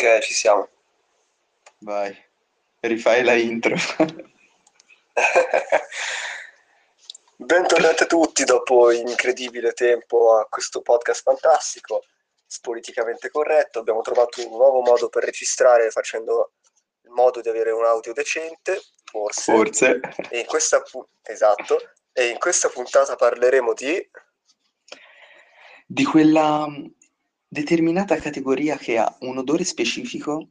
Ok, ci siamo. Vai, rifai la intro. Bentornati a tutti dopo incredibile tempo a questo podcast fantastico, politicamente corretto. Abbiamo trovato un nuovo modo per registrare facendo il modo di avere un audio decente, forse. Forse. E in questa, pu- esatto, e in questa puntata parleremo di... Di quella determinata categoria che ha un odore specifico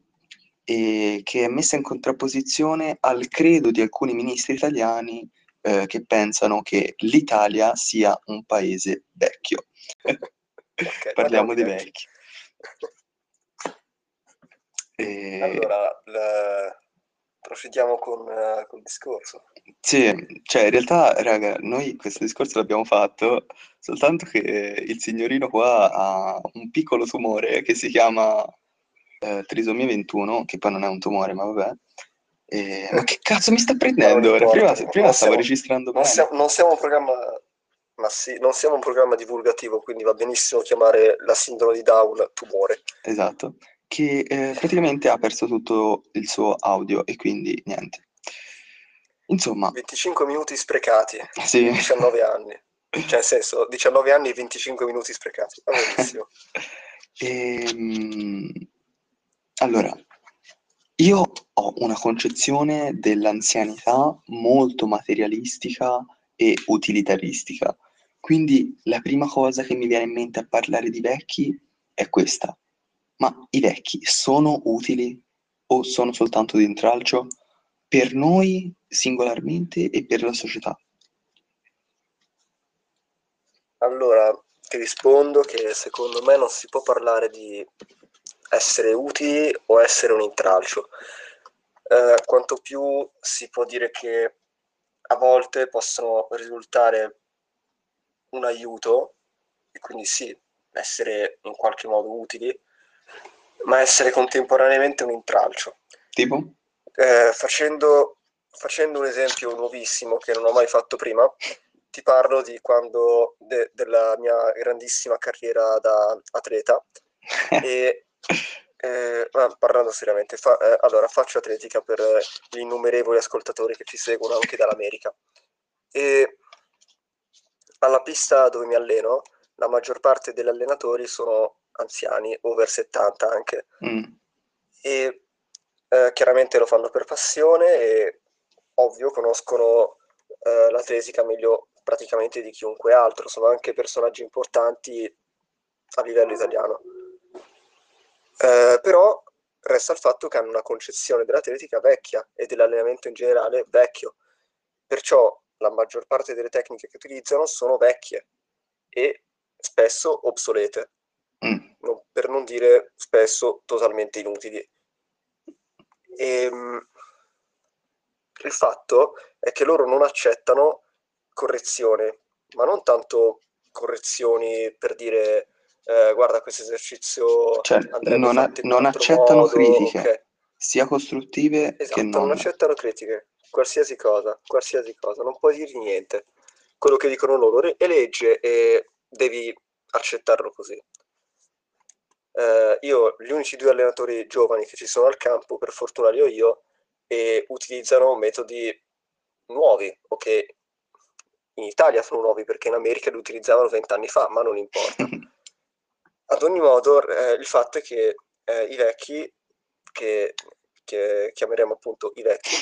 e che è messa in contrapposizione al credo di alcuni ministri italiani eh, che pensano che l'Italia sia un paese vecchio. Ok, Parliamo di vecchi. E- Allora, procediamo con, eh, col discorso. Sì, cioè in realtà, raga, noi questo discorso l'abbiamo fatto soltanto che il signorino qua ha un piccolo tumore che si chiama eh, trisomia 21, che poi non è un tumore, ma vabbè. E- Ma che cazzo mi sta prendendo? Ora? Prima, prima non stavo siamo- registrando Non siamo, non siamo un programma, ma sì, non siamo un programma divulgativo, quindi va benissimo chiamare la sindrome di Down tumore. Esatto, che eh, praticamente ha perso tutto il suo audio e quindi niente. Insomma, 25 minuti sprecati, sì. 19 anni. Cioè, nel senso, 19 anni e 25 minuti sprecati. Va benissimo. Ehm, allora, io ho una concezione dell'anzianità molto materialistica e utilitaristica. Quindi la prima cosa che mi viene in mente a parlare di vecchi è questa. Ma i vecchi sono utili o sono soltanto di intralcio per noi singolarmente e per la società? Allora, ti rispondo che secondo me non si può parlare di essere utili o essere un intralcio. Eh, quanto più si può dire che a volte possono risultare un aiuto, e quindi sì, essere in qualche modo utili, ma essere contemporaneamente un intralcio. Tipo? Eh, facendo, facendo un esempio nuovissimo che non ho mai fatto prima, ti parlo di quando de- della mia grandissima carriera da atleta e eh, parlando seriamente, fa- eh, allora faccio atletica per gli innumerevoli ascoltatori che ci seguono anche dall'America e alla pista dove mi alleno la maggior parte degli allenatori sono anziani, over 70 anche Mm. e eh, chiaramente lo fanno per passione e ovvio conoscono eh, l'atletica meglio praticamente di chiunque altro, sono anche personaggi importanti a livello italiano. Eh, però resta il fatto che hanno una concezione dell'atletica vecchia e dell'allenamento in generale vecchio, perciò la maggior parte delle tecniche che utilizzano sono vecchie e spesso obsolete, per non dire spesso totalmente inutili. Ehm, il fatto è che loro non accettano correzioni, ma non tanto correzioni per dire eh, guarda questo esercizio Cioè, non, a- non accettano modo, critiche, ok. sia costruttive che Esatto, non non. accettano critiche, qualsiasi cosa, qualsiasi cosa, non puoi dirgli niente. Quello che dicono loro è legge e devi accettarlo così. Eh, io, gli unici due allenatori giovani che ci sono al campo, per fortuna li ho io, e utilizzano metodi nuovi, o che in Italia sono nuovi perché in America li utilizzavano vent'anni fa, ma non importa. Ad ogni modo, eh, il fatto è che eh, i vecchi, che, che chiameremo appunto i vecchi,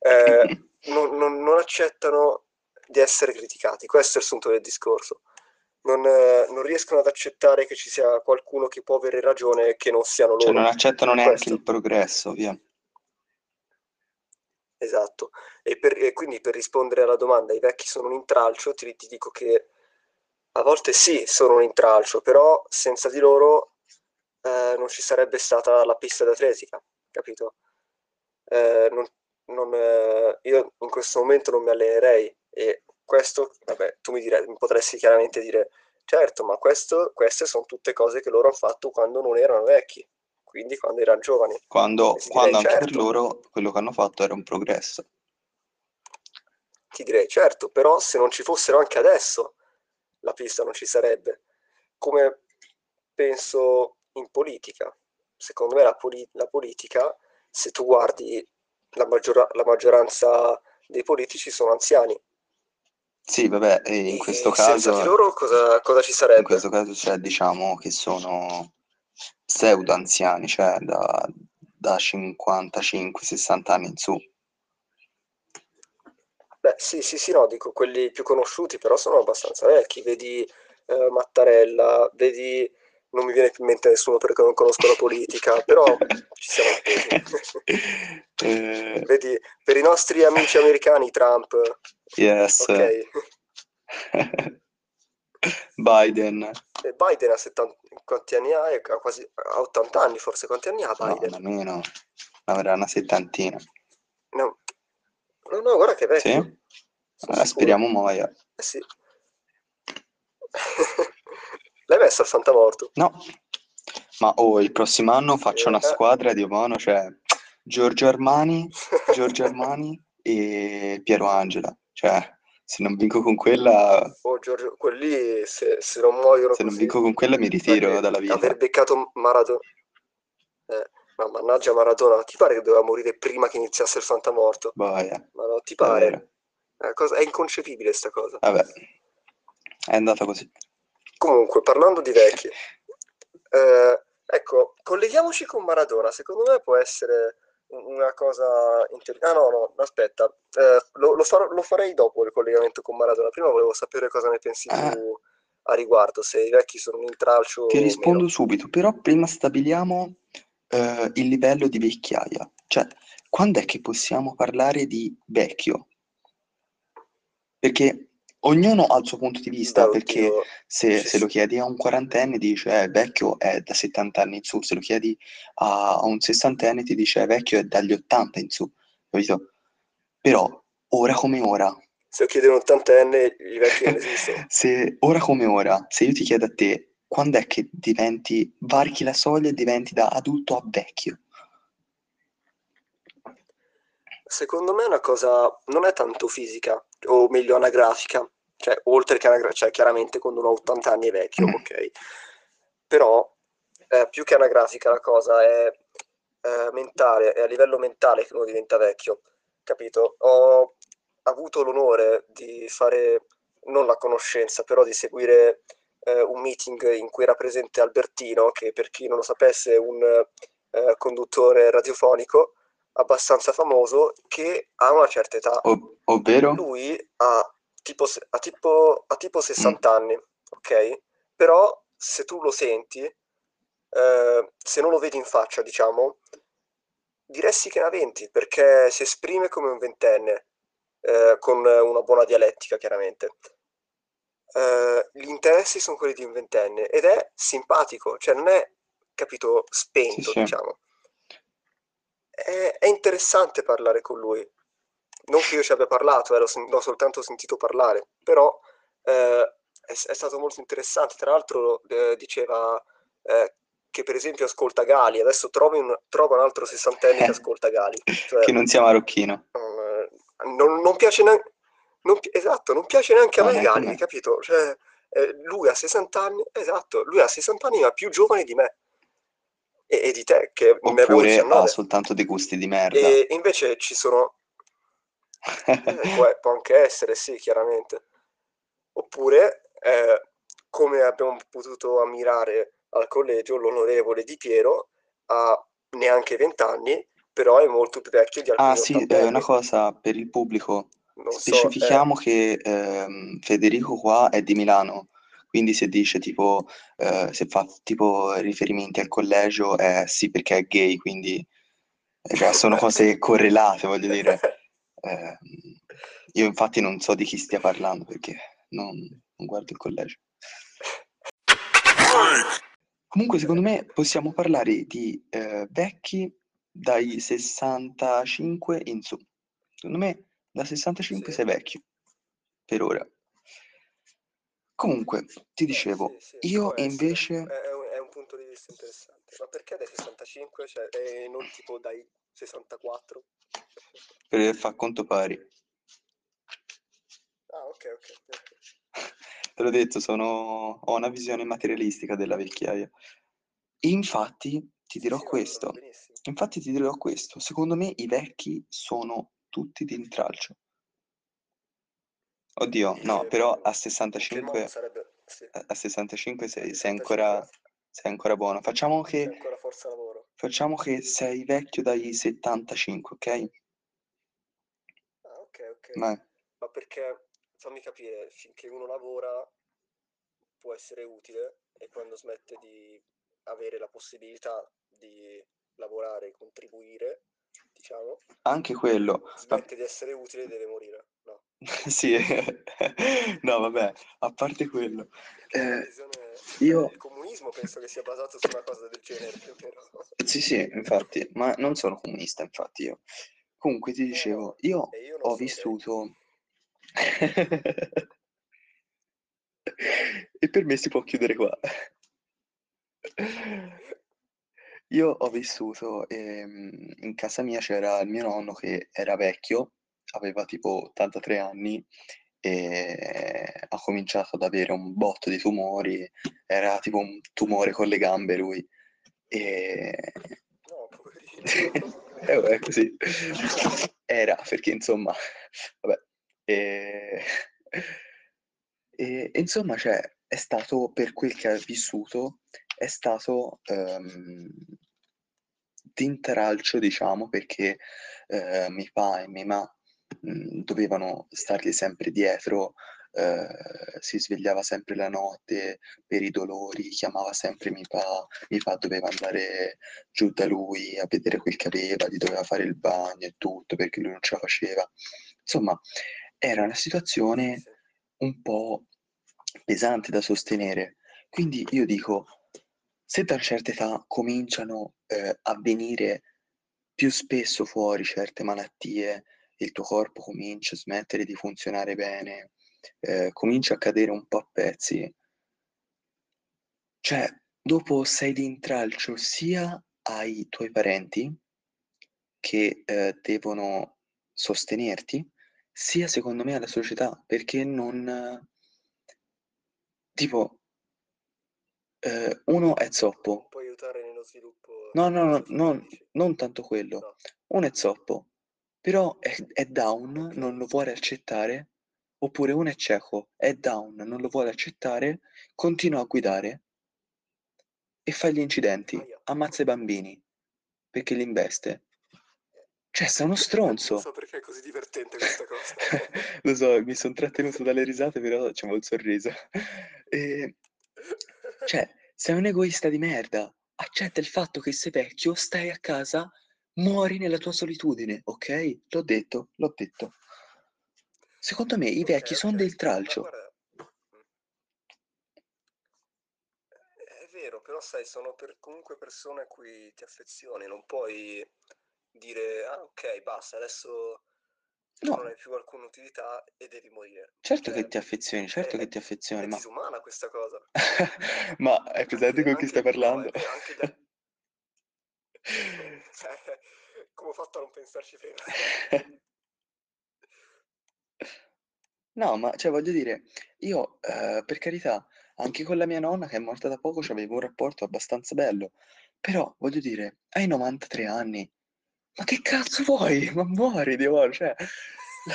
eh, non, non- non accettano di essere criticati. Questo è il sunto del discorso. Non, eh, non riescono ad accettare che ci sia qualcuno che può avere ragione e che non siano Cioè, loro. non accettano neanche Questo. il progresso, via. Esatto. E, per- e quindi per rispondere alla domanda, i vecchi sono un intralcio, ti, ti dico che a volte sì, sono un intralcio, però senza di loro eh, non ci sarebbe stata la pista d'atletica, capito? Eh, non- non, eh, io in questo momento non mi allenerei e questo, vabbè, tu mi, direi, mi potresti chiaramente dire, certo, ma questo, queste sono tutte cose che loro hanno fatto quando non erano vecchi, quindi quando erano giovani. Quando, quando anche per certo. loro quello che hanno fatto era un progresso. Ti direi, certo, però se non ci fossero anche adesso, la pista non ci sarebbe. Come penso in politica. secondo me la, poli- la politica, se tu guardi la, maggior- la maggioranza dei politici sono anziani. Sì, vabbè, e in E questo senza di caso, loro cosa, cosa ci in sarebbe? questo caso, cioè, diciamo che sono pseudo anziani, cioè da, da 55-60 anni in su. Beh, sì, sì, sì, no, dico quelli più conosciuti, però sono abbastanza vecchi. Vedi eh, Mattarella, vedi, non mi viene più in mente nessuno perché non conosco la politica, però ci siamo intesi. Eh, Vedi, per i nostri amici americani, Trump, yes. ok. Biden. E Biden ha 70, quanti anni ha? Ha quasi ha 80 anni forse, quanti anni ha No, Biden? nemmeno. Avrà una settantina. No, no, no, guarda che Sì? vecchio. Eh, sicuro. speriamo muoia. Eh sì. L'hai messo al fantamorto? No, ma oh, il prossimo anno faccio una Eh. squadra di mano, cioè Giorgio Armani, Giorgio Armani e Piero Angela. Cioè, se non vinco con quella, Oh Giorgio, quelli se, se non muoiono se non così, vinco con quella mi ritiro dalla vita. aver beccato Maradona, eh, ma mannaggia Maradona, ti pare che doveva morire prima che iniziasse il fantamorto? Boia, Ma no, ti pare? È, una cosa- è inconcepibile sta cosa. Vabbè, è andata così. Comunque, parlando di vecchi, eh, ecco, colleghiamoci con Maradona, secondo me può essere un- una cosa interessante. Ah no, no, aspetta, eh, lo, lo farò- lo farei dopo il collegamento con Maradona, prima volevo sapere cosa ne pensi Ah. tu a riguardo, se i vecchi sono un intralcio Ti rispondo meno. subito, però prima stabiliamo eh, il livello di vecchiaia. Cioè, quando è che possiamo parlare di vecchio? Perché ognuno ha il suo punto di vista, Beh, perché oddio, se, se lo chiedi a un quarantenne dice eh, vecchio è da 70 anni in su, se lo chiedi a, a un sessantenne ti dice eh, vecchio è dagli 80 in su, capito? Però ora come ora, se lo chiede un ottantenne, i vecchi non esistono. se ora come ora, se io ti chiedo a te quando è che diventi, varchi la soglia e diventi da adulto a vecchio? Secondo me è una cosa, non è tanto fisica, o meglio anagrafica, cioè oltre che anagrafica, cioè chiaramente quando uno ha 80 anni è vecchio, Mm. ok? Però eh, più che anagrafica la cosa è eh, mentale, è a livello mentale che uno diventa vecchio, capito? Ho avuto l'onore di fare, non la conoscenza, però di seguire eh, un meeting in cui era presente Albertino, che per chi non lo sapesse è un eh, conduttore radiofonico abbastanza famoso che ha una certa età. Ov- ovvero? Lui ha tipo, ha tipo, ha tipo 60 anni, ok? Però se tu lo senti, eh, se non lo vedi in faccia, diciamo, diresti che ne ha 20, perché si esprime come un ventenne, eh, con una buona dialettica, chiaramente. Eh, gli interessi sono quelli di un ventenne ed è simpatico, cioè non è, capito, spento, Sì, sì. diciamo. È, è interessante parlare con lui. Non che io ci abbia parlato, eh, l'ho, sen- l'ho soltanto sentito parlare, però eh, è, è stato molto interessante. Tra l'altro eh, diceva eh, che per esempio ascolta Gali, adesso trovi un, trova un altro sessantenne che ascolta Gali. Cioè, Che non sia marocchino. eh, non, non piace neanche... Non, esatto, non piace neanche a me Gali, me. capito? Cioè, eh, lui ha 60 anni, esatto, lui ha 60 anni ma più giovane di me e, e di te, che ne avevo Oppure ha 19. soltanto dei gusti di merda. E invece ci sono... Eh, può, anche essere, sì, chiaramente. Oppure, eh, come abbiamo potuto ammirare al collegio, l'onorevole Di Piero ha neanche 20 anni, però è molto più vecchio di Ah alcuni sì, eh, una cosa per il pubblico. Non so, eh, Specifichiamo che ehm, Federico qua è di Milano, quindi se dice tipo, eh, se fa tipo riferimenti al collegio, è sì perché è gay, quindi eh, cioè, sono cose correlate, voglio dire. Ehm, io infatti non so di chi stia parlando perché non, non guardo il collegio. Comunque, secondo me possiamo parlare di eh, vecchi dai 65 in su. Secondo me da 65 Sì. sei vecchio, per ora. Comunque, ti Beh, dicevo, sì, sì, io invece... È, è un, è un punto di vista interessante. Ma perché dai 65, cioè, e non tipo dai 64? Per far conto pari. Ah, ok, ok. Te l'ho detto, sono... ho una visione materialistica della vecchiaia. infatti ti dirò Sì, questo. Infatti ti dirò questo. Secondo me i vecchi sono tutti di intralcio. Oddio, no, però a in che modo 65, sarebbe? Sì, a a 65 a sei, sei 65 ancora, sei ancora buono. Facciamo che, facciamo che sei vecchio dai 75, ok? Vai. Ma perché, fammi capire, finché uno lavora può essere utile e quando smette di avere la possibilità di lavorare e contribuire, diciamo, Anche quello. Ma smette di essere utile e deve morire. No, sì, no, vabbè, a parte quello. Eh, io... il comunismo penso che sia basato su una cosa del genere, meno. Sì, sì, infatti, ma non sono comunista, infatti io. Comunque ti No, dicevo, io e io non ho gay. vissuto... E per me si può chiudere qua. Io ho vissuto, ehm, in casa mia c'era il mio nonno che era vecchio, aveva tipo 83 anni e ha cominciato ad avere un botto di tumori, era tipo un tumore con le gambe lui. E... No, poverino. Eh, vabbè, così. Era, perché insomma, vabbè. E... e- insomma, cioè, è stato, per quel che ha vissuto, è stato ehm, d'intralcio, diciamo, perché eh, mio papà e mia mamma dovevano stargli sempre dietro, eh, si svegliava sempre la notte per i dolori, chiamava sempre mio papà, mio papà doveva andare giù da lui a vedere quel che aveva, gli doveva fare il bagno e tutto perché lui non ce la faceva. Insomma, era una situazione un po' pesante da sostenere. Quindi io dico, se da una certa età cominciano eh, a venire più spesso fuori certe malattie, il tuo corpo comincia a smettere di funzionare bene, eh, comincia a cadere un po' a pezzi, cioè dopo sei di intralcio sia ai tuoi parenti che eh, devono sostenerti, sia secondo me alla società, perché non... tipo, eh, uno è zoppo, puoi aiutare nello sviluppo no, no, no, società, non, tanto quello, No. uno è zoppo, però è, è down, non lo vuole accettare, oppure uno è cieco, è down, non lo vuole accettare, continua a guidare e fa gli incidenti, ammazza i bambini, perché li investe. Cioè, sei uno stronzo. Non so perché è così divertente questa cosa. Lo so, mi sono trattenuto dalle risate, però c'avevo il sorriso. E, cioè, sei un egoista di merda. Accetta il fatto che sei vecchio, stai a casa, muori nella tua solitudine, ok? L'ho detto, l'ho detto. Secondo me i vecchi sono del tralcio. è vero, però sai, sono per- comunque persone a cui ti affezioni, non puoi dire, ah ok, basta, adesso tu non No, hai più alcuna utilità e devi morire. certo che Cioè, ti affezioni, è, certo che è- ti affezioni, è ma... disumana questa cosa. Ma hai presente con chi stai no, parlando? è vero, anche gli. Cioè, come ho fatto a non pensarci prima? No, ma cioè voglio dire, io eh, per carità, anche con la mia nonna che è morta da poco, avevo un rapporto abbastanza bello, però voglio dire, hai 93 anni, ma che cazzo vuoi? Ma muori, Dio, cioè, la,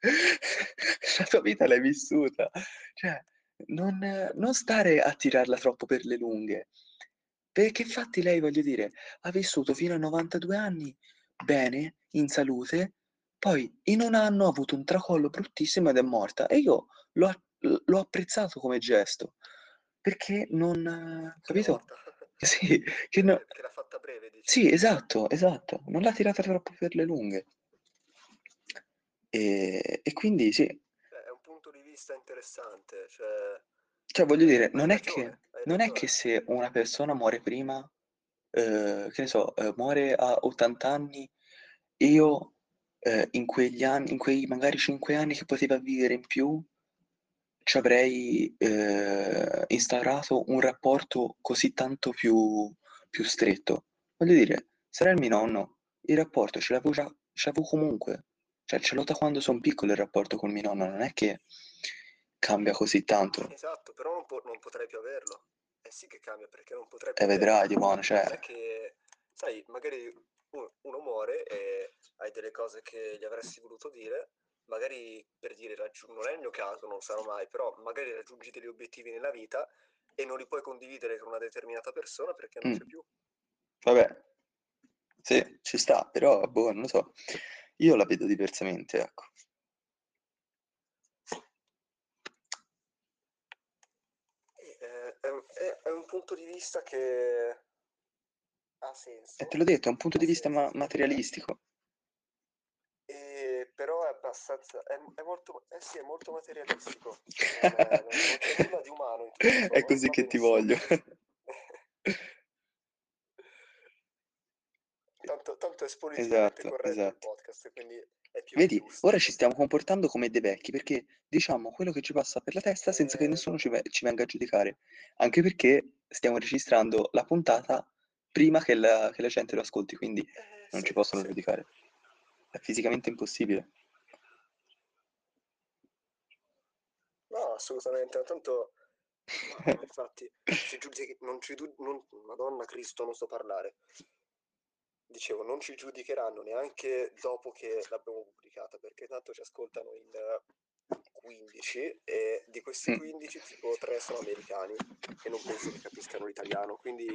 la tua vita l'hai vissuta, cioè, non, non stare a tirarla troppo per le lunghe, perché infatti lei, voglio dire, ha vissuto fino a 92 anni bene, in salute, poi in un anno ha avuto un tracollo bruttissimo ed è morta e io l'ho l'ho apprezzato come gesto, perché non... Capito? Sì, che no- che l'ha fatta breve, dici? sì, esatto, esatto, non l'ha tirata troppo per le lunghe. E, e quindi sì, Cioè, è un punto di vista interessante, cioè, cioè voglio dire, non è che, non è che se una persona muore prima, eh, che ne so, eh, muore a 80 anni, io eh, in quegli anni, in quei magari 5 anni che poteva vivere in più, ci avrei eh, instaurato un rapporto così tanto più, più stretto. Voglio dire, sarà il mio nonno, il rapporto ce l'avevo già, ce l'avevo comunque. Cioè, ce l'ho da quando sono piccolo il rapporto con mio nonno, non è che cambia così tanto. Esatto, però non, po- non potrei più averlo. Eh sì che cambia, perché non potrebbe... E vedrai, di buono, cioè... Perché, sai, magari uno, muore e hai delle cose che gli avresti voluto dire, magari per dire, raggiung- non è il mio caso, non sarò mai, però magari raggiungi degli obiettivi nella vita e non li puoi condividere con una determinata persona perché non Mm. c'è più. Vabbè, sì, ci sta, però, boh, non lo so. Io la vedo diversamente, ecco. Eh, è, è- è un punto di vista che ha. E te l'ho detto, è un punto di vista senso, ma- materialistico. E però è abbastanza, è, è molto, eh sì, è molto materialistico. Non, è- non- non c'è nulla di umano in tutto ciò. È così va che ti benissimo voglio. così. Tanto, tanto è politicamente Esatto, corretto il esatto. podcast, quindi è più Vedi, giusto. ora ci stiamo comportando come dei vecchi perché diciamo quello che ci passa per la testa senza che Eh, nessuno ci, ve- ci venga a giudicare. Anche perché stiamo registrando la puntata prima che la, che la gente lo ascolti, quindi eh, non sì, ci possono sì. giudicare. È fisicamente impossibile. No, assolutamente, tanto, ma infatti, ci giudichi- non ci non- Madonna Cristo, non so parlare. Dicevo, non ci giudicheranno neanche dopo che l'abbiamo pubblicata, perché tanto ci ascoltano in eh, 15 e di questi Mm. 15 tipo 3 sono americani e non penso che capiscano l'italiano, quindi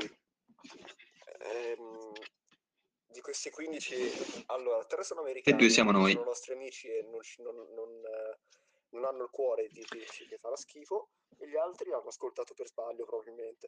ehm, di questi 15, allora 3 sono americani, due siamo noi. sono nostri amici e non, non- non, non hanno il cuore di dirci che farà schifo, e gli altri hanno ascoltato per sbaglio probabilmente.